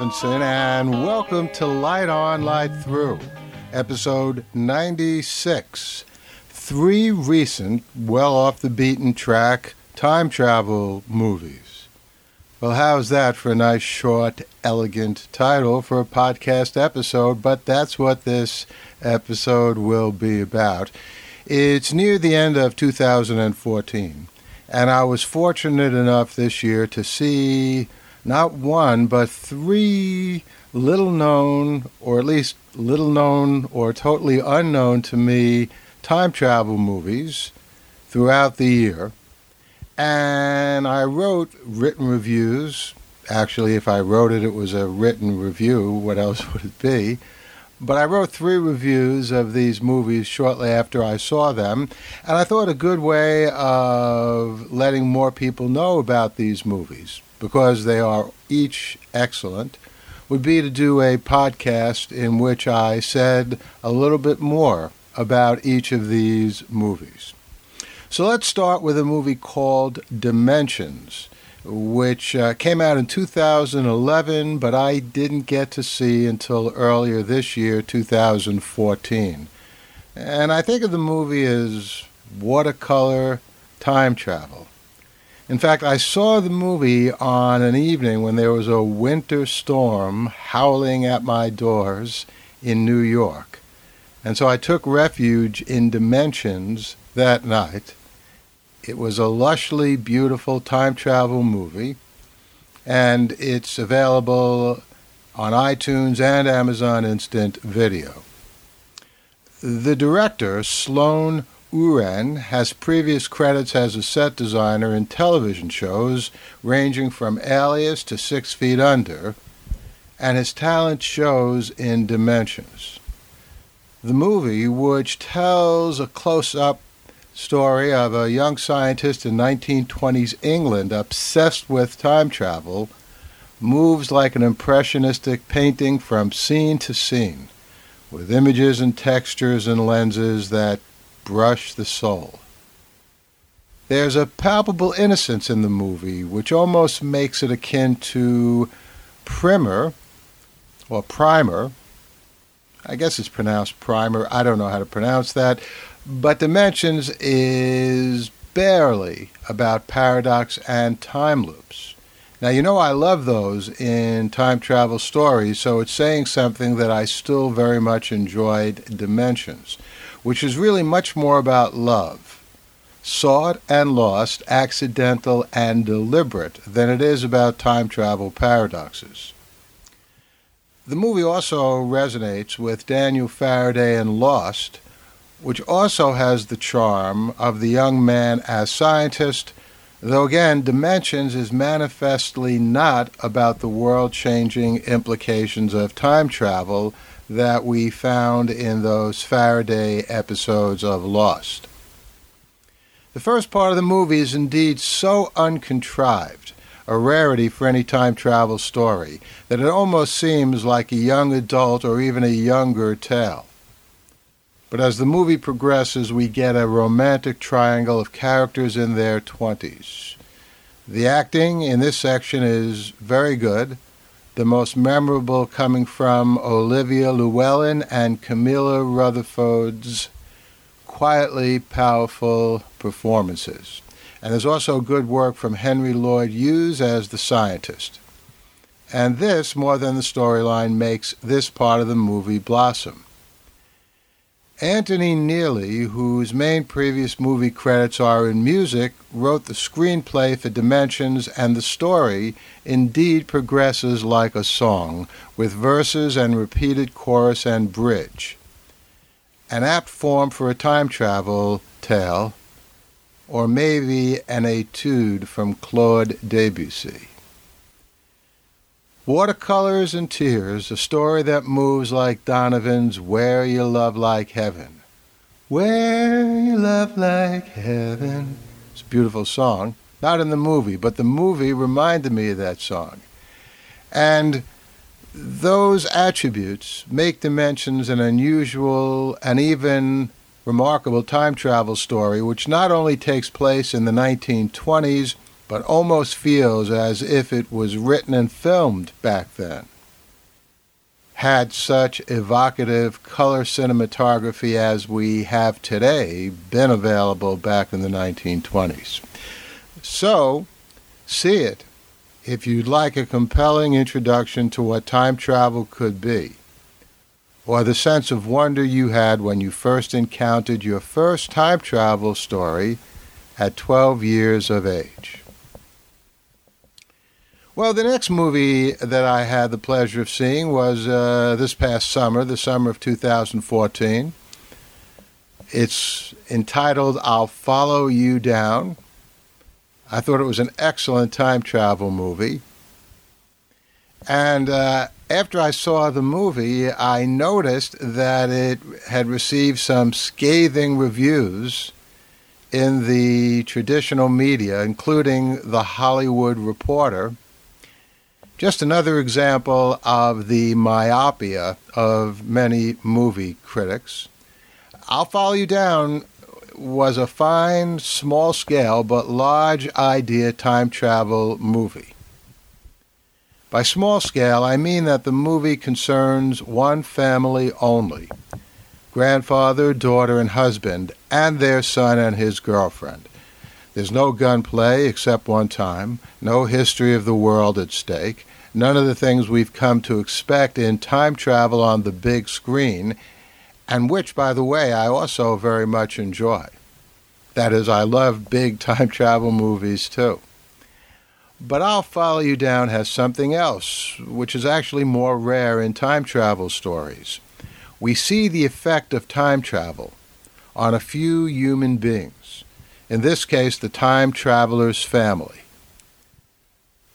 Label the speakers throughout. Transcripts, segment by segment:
Speaker 1: And welcome to Light On, Light Through, episode 96. Three recent, well off the beaten track time travel movies. Well, how's that for a nice, short, elegant title for a podcast episode? But that's what this episode will be about. It's near the end of 2014, and I was fortunate enough this year to see not one, but three little known, or at least little known or totally unknown to me, time travel movies throughout the year. And I wrote written reviews. Actually, if I wrote it, it was a written review. What else would it be? But I wrote three reviews of these movies shortly after I saw them, and I thought a good way of letting more people know about these movies, because they are each excellent, would be to do a podcast in which I said a little bit more about each of these movies. So let's start with a movie called Dimensions which uh, came out in 2011, but I didn't get to see until earlier this year, 2014. And I think of the movie as watercolor time travel. In fact, I saw the movie on an evening when there was a winter storm howling at my doors in New York. And so I took refuge in Dimensions that night it was a lushly beautiful time travel movie, and it's available on iTunes and Amazon Instant Video. The director, Sloane U'Ren, has previous credits as a set designer in television shows ranging from Alias to Six Feet Under, and his talent shows in Dimensions. The movie, which tells a close up story of a young scientist in 1920s England obsessed with time travel moves like an impressionistic painting from scene to scene, with images and textures and lenses that brush the soul. There's a palpable innocence in the movie, which almost makes it akin to Primer, or Primer. I guess it's pronounced Primer. I don't know how to pronounce that. But Dimensions is barely about paradox and time loops. Now, you know, I love those in time travel stories, so it's saying something that I still very much enjoyed Dimensions, which is really much more about love, sought and lost, accidental and deliberate, than it is about time travel paradoxes. The movie also resonates with Daniel Faraday and Lost which also has the charm of the young man as scientist, though again, Dimensions is manifestly not about the world changing implications of time travel that we found in those Faraday episodes of Lost. The first part of the movie is indeed so uncontrived, a rarity for any time travel story, that it almost seems like a young adult or even a younger tale. But as the movie progresses, we get a romantic triangle of characters in their 20s. The acting in this section is very good, the most memorable coming from Olivia Llewellyn and Camilla Rutherford's quietly powerful performances. And there's also good work from Henry Lloyd Hughes as the scientist. And this, more than the storyline, makes this part of the movie blossom. Anthony Neely, whose main previous movie credits are in music, wrote the screenplay for Dimensions, and the story indeed progresses like a song, with verses and repeated chorus and bridge. An apt form for a time travel tale, or maybe an etude from Claude Debussy. Watercolors and Tears, a story that moves like Donovan's Wear Your Love Like Heaven. Wear Your Love Like Heaven. It's a beautiful song. Not in the movie, but the movie reminded me of that song. And those attributes make Dimensions an unusual and even remarkable time travel story, which not only takes place in the 1920s, but almost feels as if it was written and filmed back then. Had such evocative color cinematography as we have today been available back in the 1920s. So, see it if you'd like a compelling introduction to what time travel could be, or the sense of wonder you had when you first encountered your first time travel story at 12 years of age. Well, the next movie that I had the pleasure of seeing was uh, this past summer, the summer of 2014. It's entitled I'll Follow You Down. I thought it was an excellent time travel movie. And uh, after I saw the movie, I noticed that it had received some scathing reviews in the traditional media, including The Hollywood Reporter. Just another example of the myopia of many movie critics. I'll follow you down was a fine, small scale, but large idea time travel movie. By small scale, I mean that the movie concerns one family only grandfather, daughter, and husband, and their son and his girlfriend. There's no gunplay except one time, no history of the world at stake, none of the things we've come to expect in time travel on the big screen and which, by the way, I also very much enjoy. That is, I love big time travel movies too. But I'll Follow You Down has something else, which is actually more rare in time travel stories. We see the effect of time travel on a few human beings, in this case, the time traveler's family.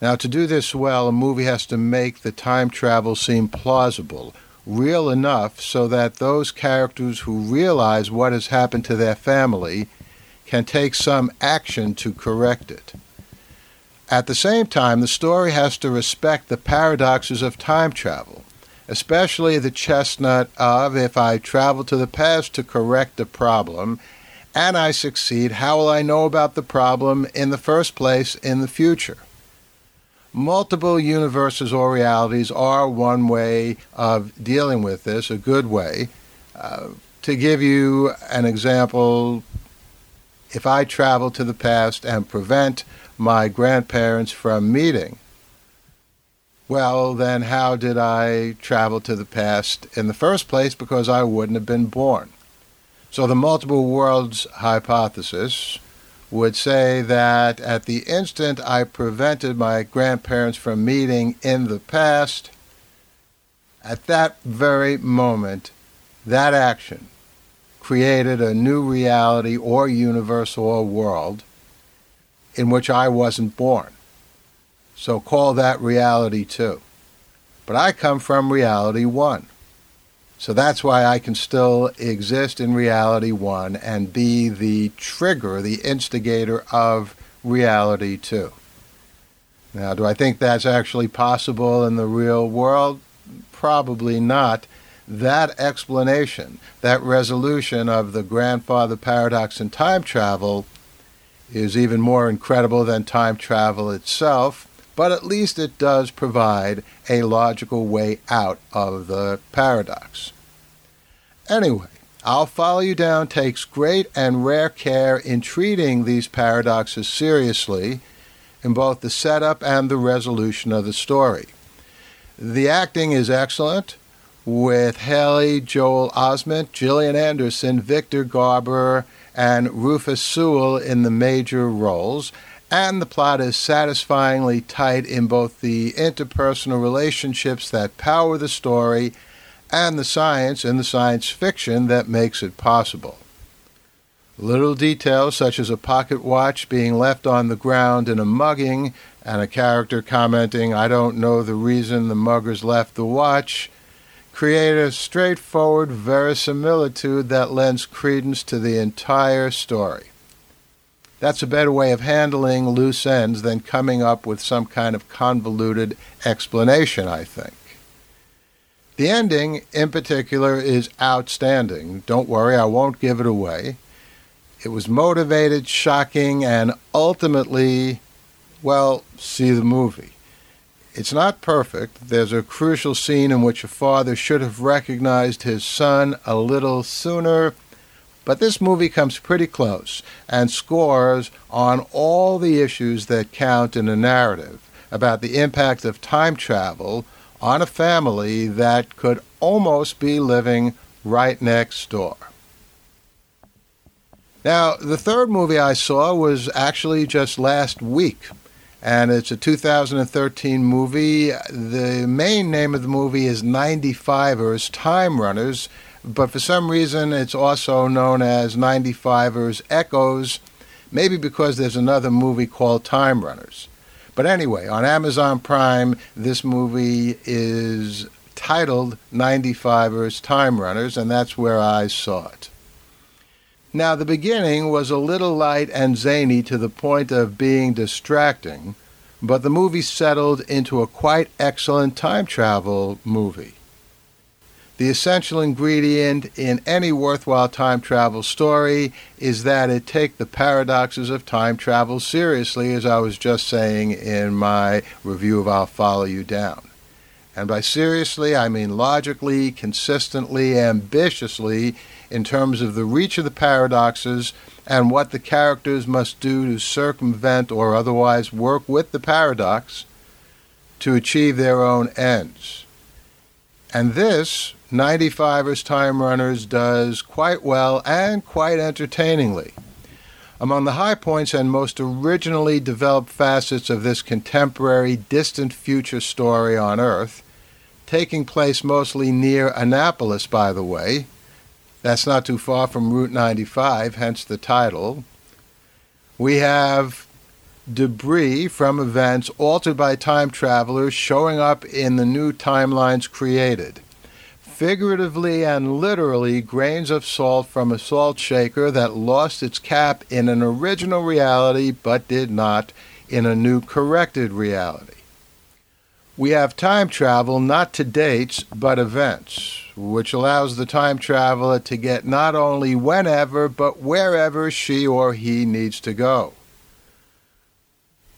Speaker 1: Now, to do this well, a movie has to make the time travel seem plausible real enough so that those characters who realize what has happened to their family can take some action to correct it. At the same time, the story has to respect the paradoxes of time travel, especially the chestnut of if I travel to the past to correct a problem and I succeed, how will I know about the problem in the first place in the future? multiple universes or realities are one way of dealing with this, a good way. Uh, to give you an example, if I travel to the past and prevent my grandparents from meeting, well, then how did I travel to the past in the first place? Because I wouldn't have been born. So the multiple worlds hypothesis would say that at the instant I prevented my grandparents from meeting in the past, at that very moment, that action created a new reality or universe or world in which I wasn't born. So call that reality two. But I come from reality one. So that's why I can still exist in reality one and be the trigger, the instigator of reality two. Now, do I think that's actually possible in the real world? Probably not. That explanation, that resolution of the grandfather paradox in time travel is even more incredible than time travel itself, but at least it does provide a logical way out of the paradox. Anyway, I'll Follow You Down takes great and rare care in treating these paradoxes seriously in both the setup and the resolution of the story. The acting is excellent with Haley Joel Osment, Gillian Anderson, Victor Garber, and Rufus Sewell in the major roles, and the plot is satisfyingly tight in both the interpersonal relationships that power the story and the science and the science fiction that makes it possible. Little details such as a pocket watch being left on the ground in a mugging and a character commenting, I don't know the reason the muggers left the watch, create a straightforward verisimilitude that lends credence to the entire story. That's a better way of handling loose ends than coming up with some kind of convoluted explanation, I think. The ending, in particular, is outstanding. Don't worry, I won't give it away. It was motivated, shocking, and ultimately Well, see the movie. It's not perfect. There's a crucial scene in which a father should have recognized his son a little sooner, but this movie comes pretty close and scores on all the issues that count in a narrative about the impact of time travel on a family that could almost be living right next door. Now, the third movie I saw was actually just last week and it's a 2013 movie. The main name of the movie is 95ers Time Runners, but for some reason it's also known as 95ers Echoes, maybe because there's another movie called Time Runners. But anyway, on Amazon Prime, this movie is titled 95ers Time Runners, and that's where I saw it. Now, the beginning was a little light and zany to the point of being distracting, but the movie settled into a quite excellent time travel movie. The essential ingredient in any worthwhile time travel story is that it take the paradoxes of time travel seriously, as I was just saying in my review of I'll Follow You Down. And by seriously, I mean logically, consistently, ambitiously, in terms of the reach of the paradoxes and what the characters must do to circumvent or otherwise work with the paradox to achieve their own ends. And this, 95ers Time Runners does quite well and quite entertainingly. Among the high points and most originally developed facets of this contemporary, distant future story on Earth, taking place mostly near Annapolis, by the way, that's not too far from Route 95, hence the title. We have debris from events altered by time travelers showing up in the new timelines created. Figuratively and literally, grains of salt from a salt shaker that lost its cap in an original reality but did not in a new corrected reality. We have time travel not to dates but events which allows the time traveler to get not only whenever, but wherever she or he needs to go.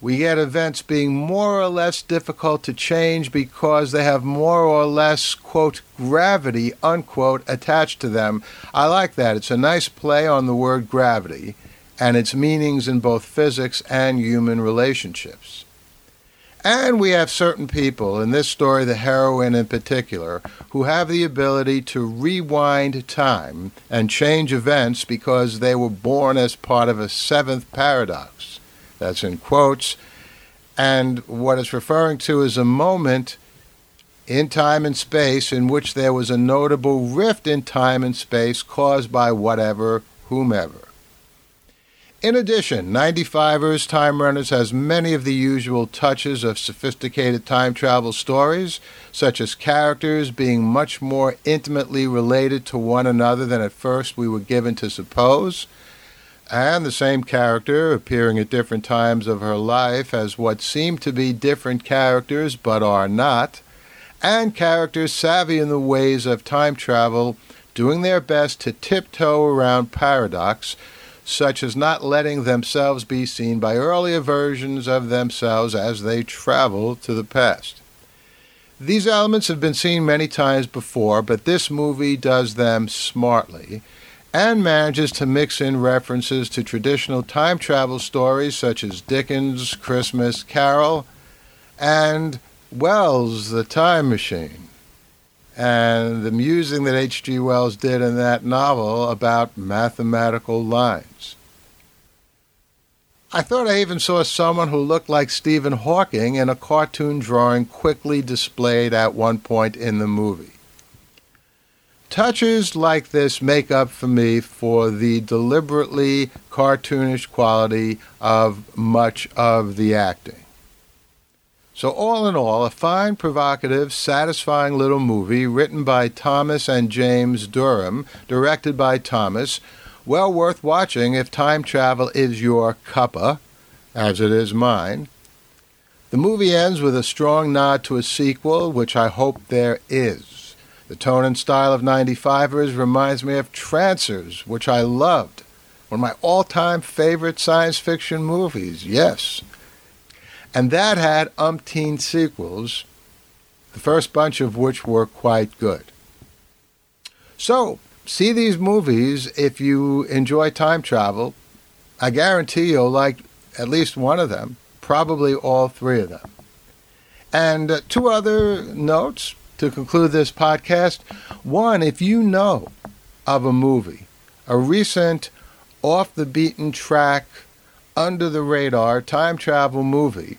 Speaker 1: We get events being more or less difficult to change because they have more or less, quote, gravity, unquote, attached to them. I like that. It's a nice play on the word gravity and its meanings in both physics and human relationships. And we have certain people, in this story, the heroine in particular, who have the ability to rewind time and change events because they were born as part of a seventh paradox. That's in quotes. And what it's referring to is a moment in time and space in which there was a notable rift in time and space caused by whatever, whomever. In addition, 95ers Time Runners has many of the usual touches of sophisticated time travel stories, such as characters being much more intimately related to one another than at first we were given to suppose, and the same character appearing at different times of her life as what seem to be different characters but are not, and characters savvy in the ways of time travel doing their best to tiptoe around paradox such as not letting themselves be seen by earlier versions of themselves as they travel to the past. These elements have been seen many times before, but this movie does them smartly and manages to mix in references to traditional time travel stories such as Dickens' Christmas Carol and Wells' The Time Machine and the musing that H.G. Wells did in that novel about mathematical lines. I thought I even saw someone who looked like Stephen Hawking in a cartoon drawing quickly displayed at one point in the movie. Touches like this make up for me for the deliberately cartoonish quality of much of the acting. So, all in all, a fine, provocative, satisfying little movie written by Thomas and James Durham, directed by Thomas. Well worth watching if time travel is your cuppa, as it is mine. The movie ends with a strong nod to a sequel, which I hope there is. The tone and style of 95ers reminds me of Trancers, which I loved. One of my all time favorite science fiction movies, yes. And that had umpteen sequels, the first bunch of which were quite good. So, see these movies if you enjoy time travel. I guarantee you'll like at least one of them, probably all three of them. And uh, two other notes to conclude this podcast. One, if you know of a movie, a recent off the beaten track, under the radar time travel movie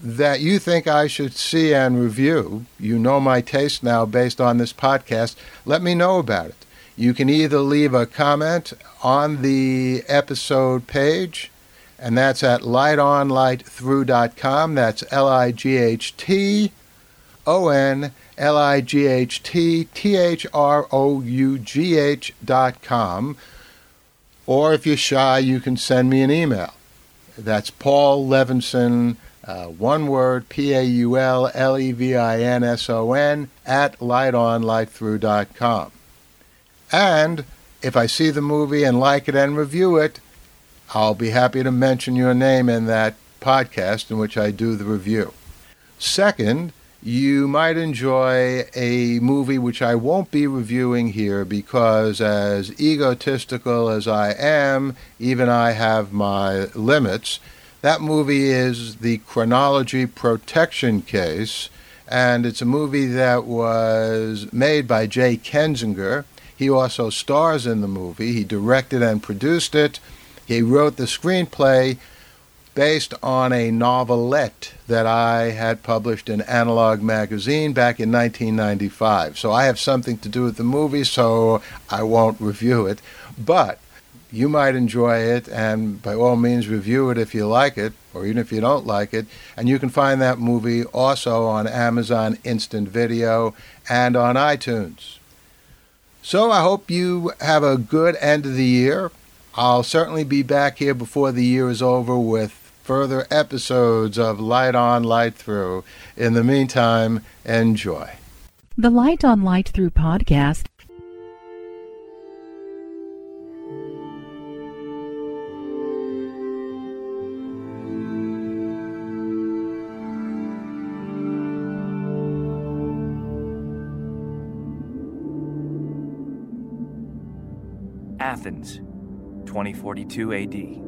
Speaker 1: that you think I should see and review, you know my taste now based on this podcast, let me know about it. You can either leave a comment on the episode page, and that's at lightonlightthrough.com. That's L I G H T O N L I G H T T H R O U G H dot com. Or if you're shy, you can send me an email. That's Paul Levinson uh, one word, P A U L L E V I N S O N, at lightonlightthrough.com. And if I see the movie and like it and review it, I'll be happy to mention your name in that podcast in which I do the review. Second, you might enjoy a movie which I won't be reviewing here because, as egotistical as I am, even I have my limits. That movie is the Chronology Protection Case, and it's a movie that was made by Jay Kensinger. He also stars in the movie. He directed and produced it. He wrote the screenplay based on a novelette that I had published in Analog Magazine back in 1995. So I have something to do with the movie, so I won't review it. But you might enjoy it, and by all means, review it if you like it, or even if you don't like it. And you can find that movie also on Amazon Instant Video and on iTunes. So I hope you have a good end of the year. I'll certainly be back here before the year is over with further episodes of Light On, Light Through. In the meantime, enjoy.
Speaker 2: The Light On, Light Through podcast
Speaker 3: Athens, 2042 AD.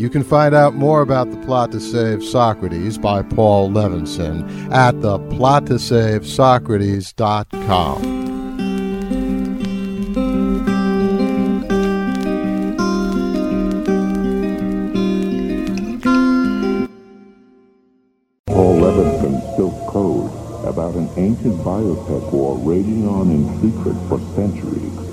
Speaker 1: You can find out more about the plot to save Socrates by Paul Levinson at the plot to
Speaker 4: Paul Levinson spilt code about an ancient biotech war raging on in secret for centuries.